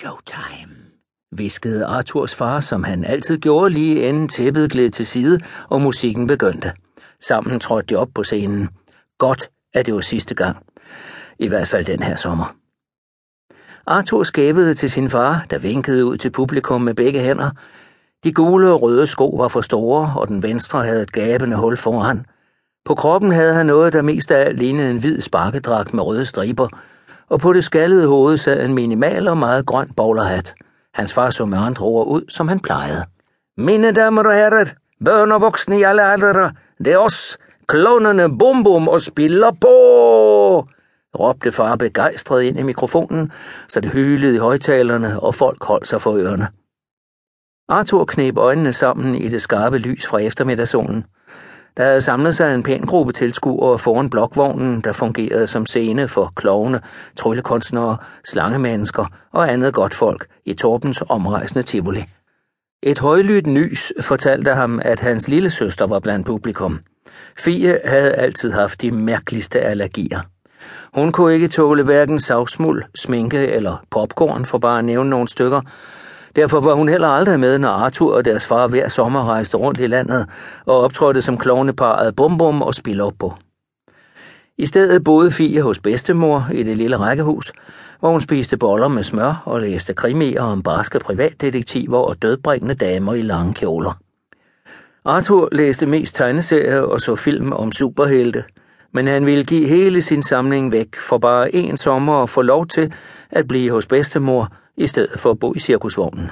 Showtime, viskede Arthurs far, som han altid gjorde lige inden tæppet gled til side, og musikken begyndte. Sammen trådte de op på scenen. Godt, at det var sidste gang. I hvert fald den her sommer. Arthur skævede til sin far, der vinkede ud til publikum med begge hænder. De gule og røde sko var for store, og den venstre havde et gabende hul foran. På kroppen havde han noget, der mest af alt lignede en hvid sparkedragt med røde striber, og på det skallede hoved sad en minimal og meget grøn bowlerhat. Hans far så med andre ord ud, som han plejede. Mine damer og herrer, børn og voksne i alle aldre, det er os, klonerne Bum Bum og spiller på! råbte far begejstret ind i mikrofonen, så det hylede i højtalerne, og folk holdt sig for ørerne. Arthur knep øjnene sammen i det skarpe lys fra eftermiddagssolen. Der havde samlet sig en pæn gruppe tilskuere foran blokvognen, der fungerede som scene for klovne, tryllekunstnere, slangemennesker og andet godt folk i Torbens omrejsende tivoli. Et højlydt nys fortalte ham, at hans lille søster var blandt publikum. Fie havde altid haft de mærkeligste allergier. Hun kunne ikke tåle hverken savsmuld, sminke eller popcorn, for bare at nævne nogle stykker, Derfor var hun heller aldrig med, når Arthur og deres far hver sommer rejste rundt i landet og optrådte som klovneparet Bum Bum og på. I stedet boede Fie hos bedstemor i det lille rækkehus, hvor hun spiste boller med smør og læste krimier om barske privatdetektiver og dødbringende damer i lange kjoler. Arthur læste mest tegneserier og så film om superhelte, men han ville give hele sin samling væk for bare en sommer og få lov til at blive hos bedstemor i stedet for at bo i cirkusvognen.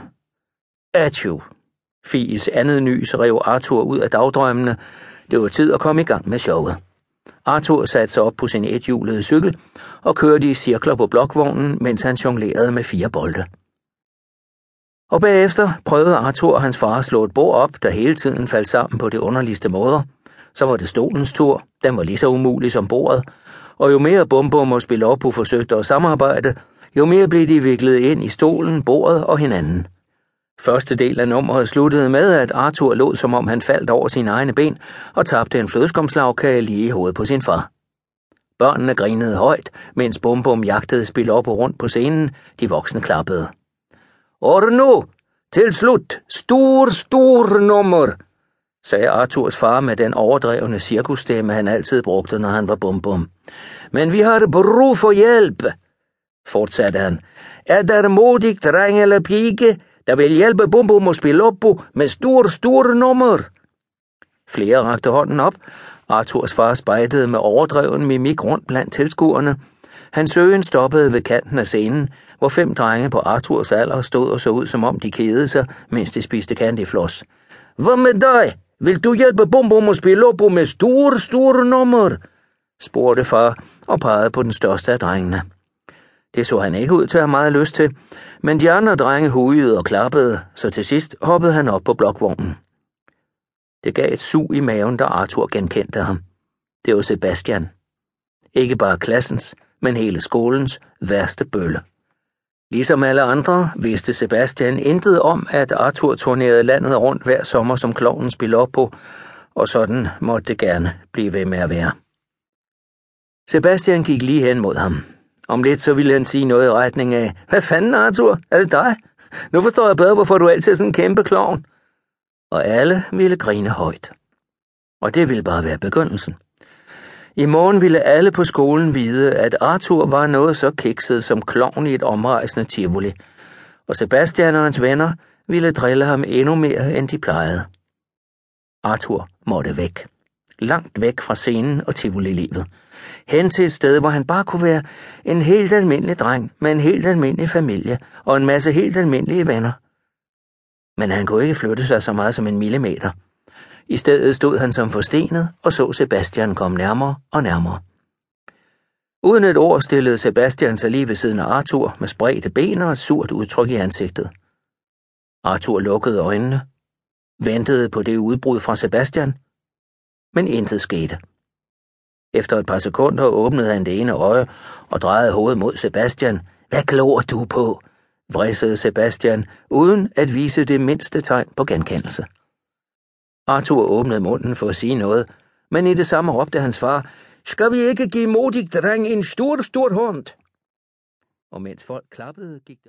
Atju. Fies andet nys rev Arthur ud af dagdrømmene. Det var tid at komme i gang med showet. Arthur satte sig op på sin ethjulede cykel og kørte i cirkler på blokvognen, mens han jonglerede med fire bolde. Og bagefter prøvede Arthur og hans far at slå et bord op, der hele tiden faldt sammen på de underligste måder. Så var det stolens tur, den var lige så umulig som bordet, og jo mere Bumbum og Spil op på forsøgte at samarbejde, jo mere blev de viklet ind i stolen, bordet og hinanden. Første del af nummeret sluttede med, at Arthur lod, som om han faldt over sine egne ben og tabte en flødeskomslagkage lige i hovedet på sin far. Børnene grinede højt, mens Bum Bum jagtede spil op og rundt på scenen. De voksne klappede. Og nu, til slut, stor, stor nummer, sagde Arthurs far med den overdrevne cirkusstemme, han altid brugte, når han var Bum Bum. Men vi har brug for hjælp fortsatte han. Er der modig dreng eller pige, der vil hjælpe Bumbo med med stor, stor nummer? Flere rakte hånden op. Arthurs far spejtede med overdreven mimik rundt blandt tilskuerne. Hans søgen stoppede ved kanten af scenen, hvor fem drenge på Arthurs alder stod og så ud, som om de kedede sig, mens de spiste candyfloss. Hvad med dig? Vil du hjælpe Bumbo med med stor, stor nummer? spurgte far og pegede på den største af drengene. Det så han ikke ud til at have meget lyst til, men de andre drenge hujede og klappede, så til sidst hoppede han op på blokvognen. Det gav et sug i maven, da Arthur genkendte ham. Det var Sebastian. Ikke bare klassens, men hele skolens værste bølle. Ligesom alle andre vidste Sebastian intet om, at Arthur turnerede landet rundt hver sommer som klovnen spiller op på, og sådan måtte det gerne blive ved med at være. Sebastian gik lige hen mod ham. Om lidt så ville han sige noget i retning af, hvad fanden Arthur, er det dig? Nu forstår jeg bedre, hvorfor du altid er sådan en kæmpe klovn. Og alle ville grine højt. Og det ville bare være begyndelsen. I morgen ville alle på skolen vide, at Arthur var noget så kikset som klovn i et omrejsende tivoli, og Sebastian og hans venner ville drille ham endnu mere, end de plejede. Arthur måtte væk. Langt væk fra scenen og tivoli-livet hen til et sted, hvor han bare kunne være en helt almindelig dreng med en helt almindelig familie og en masse helt almindelige venner. Men han kunne ikke flytte sig så meget som en millimeter. I stedet stod han som forstenet og så Sebastian komme nærmere og nærmere. Uden et ord stillede Sebastian sig lige ved siden af Arthur med spredte ben og et surt udtryk i ansigtet. Arthur lukkede øjnene, ventede på det udbrud fra Sebastian, men intet skete. Efter et par sekunder åbnede han det ene øje og drejede hovedet mod Sebastian. Hvad glor du på? vrissede Sebastian, uden at vise det mindste tegn på genkendelse. Arthur åbnede munden for at sige noget, men i det samme råbte hans far, skal vi ikke give modig dreng en stor, stor hånd? Og mens folk klappede, gik det